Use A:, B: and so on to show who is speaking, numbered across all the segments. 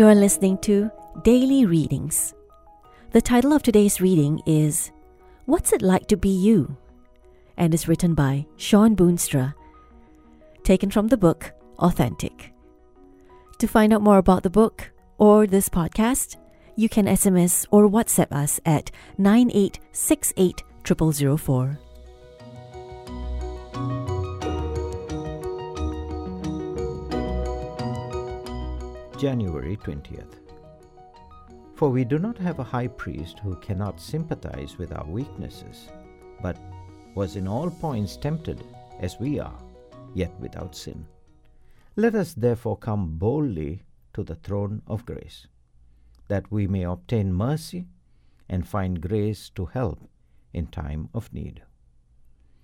A: You're listening to Daily Readings. The title of today's reading is What's It Like to Be You? and is written by Shawn Boonstra, taken from the book Authentic. To find out more about the book or this podcast, you can SMS or WhatsApp us at 9868 0004.
B: January 20th. For we do not have a high priest who cannot sympathize with our weaknesses, but was in all points tempted as we are, yet without sin. Let us therefore come boldly to the throne of grace, that we may obtain mercy and find grace to help in time of need.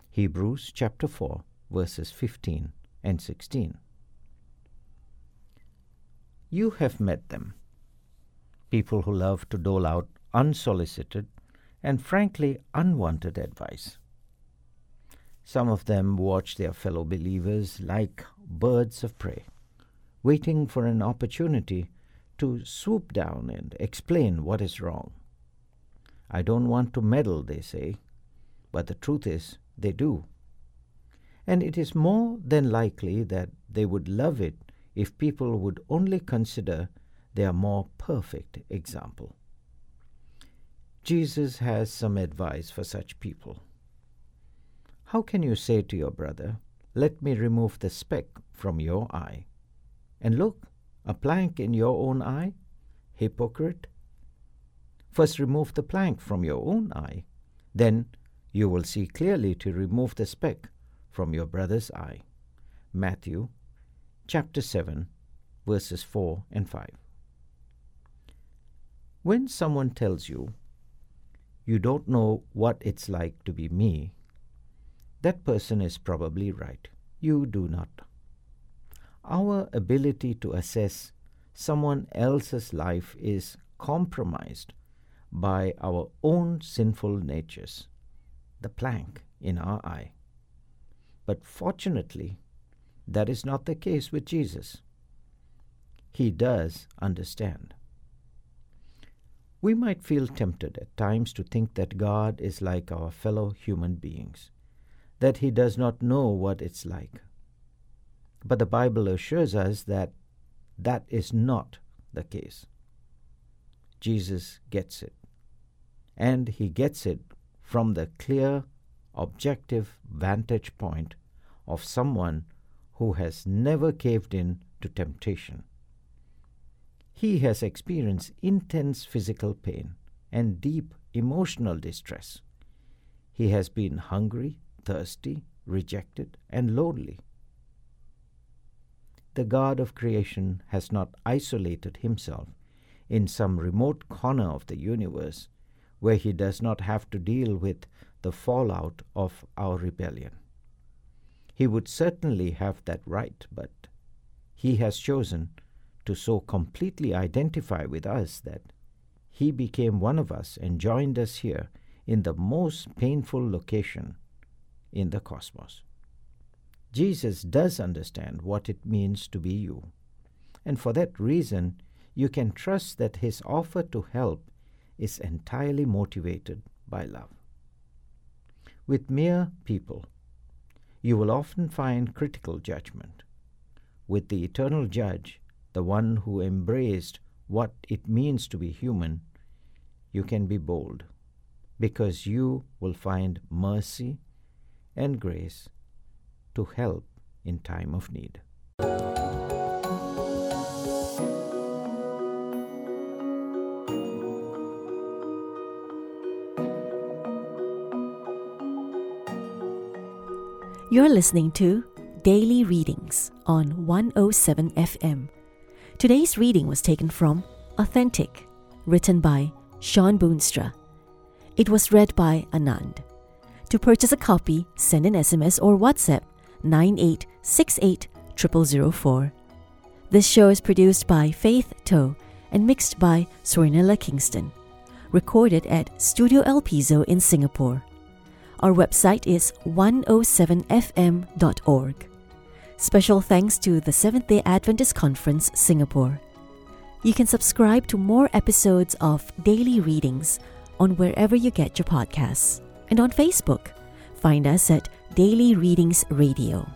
B: Hebrews chapter 4, verses 15 and 16. You have met them. People who love to dole out unsolicited and frankly unwanted advice. Some of them watch their fellow believers like birds of prey, waiting for an opportunity to swoop down and explain what is wrong. I don't want to meddle, they say, but the truth is they do. And it is more than likely that they would love it if people would only consider their more perfect example. Jesus has some advice for such people. How can you say to your brother, Let me remove the speck from your eye? And look, a plank in your own eye? Hypocrite! First remove the plank from your own eye, then you will see clearly to remove the speck from your brother's eye. Matthew chapter 7, verses 4 and 5. When someone tells you, you don't know what it's like to be me, that person is probably right. You do not. Our ability to assess someone else's life is compromised by our own sinful natures, the plank in our eye. But fortunately, that is not the case with Jesus. He does understand. We might feel tempted at times to think that God is like our fellow human beings, that He does not know what it's like. But the Bible assures us that that is not the case. Jesus gets it. And He gets it from the clear, objective vantage point of someone who has never caved in to temptation. He has experienced intense physical pain and deep emotional distress. He has been hungry, thirsty, rejected, and lonely. The God of creation has not isolated himself in some remote corner of the universe where he does not have to deal with the fallout of our rebellion. He would certainly have that right, but he has chosen to so completely identify with us that he became one of us and joined us here in the most painful location in the cosmos. Jesus does understand what it means to be you, and for that reason, you can trust that his offer to help is entirely motivated by love. With mere people, you will often find critical judgment. With the eternal judge, the one who embraced what it means to be human, you can be bold, because you will find mercy and grace to help in time of need.
A: You're listening to Daily Readings on 107 FM. Today's reading was taken from Authentic, written by Shawn Boonstra. It was read by Anand. To purchase a copy, send an SMS or WhatsApp 9868 0004. This show is produced by Faith Toe and mixed by Sorinella Kingston. Recorded at Studio El Piso in Singapore. Our website is 107fm.org. Special thanks to the Seventh day Adventist Conference, Singapore. You can subscribe to more episodes of Daily Readings on wherever you get your podcasts and on Facebook. Find us at Daily Readings Radio.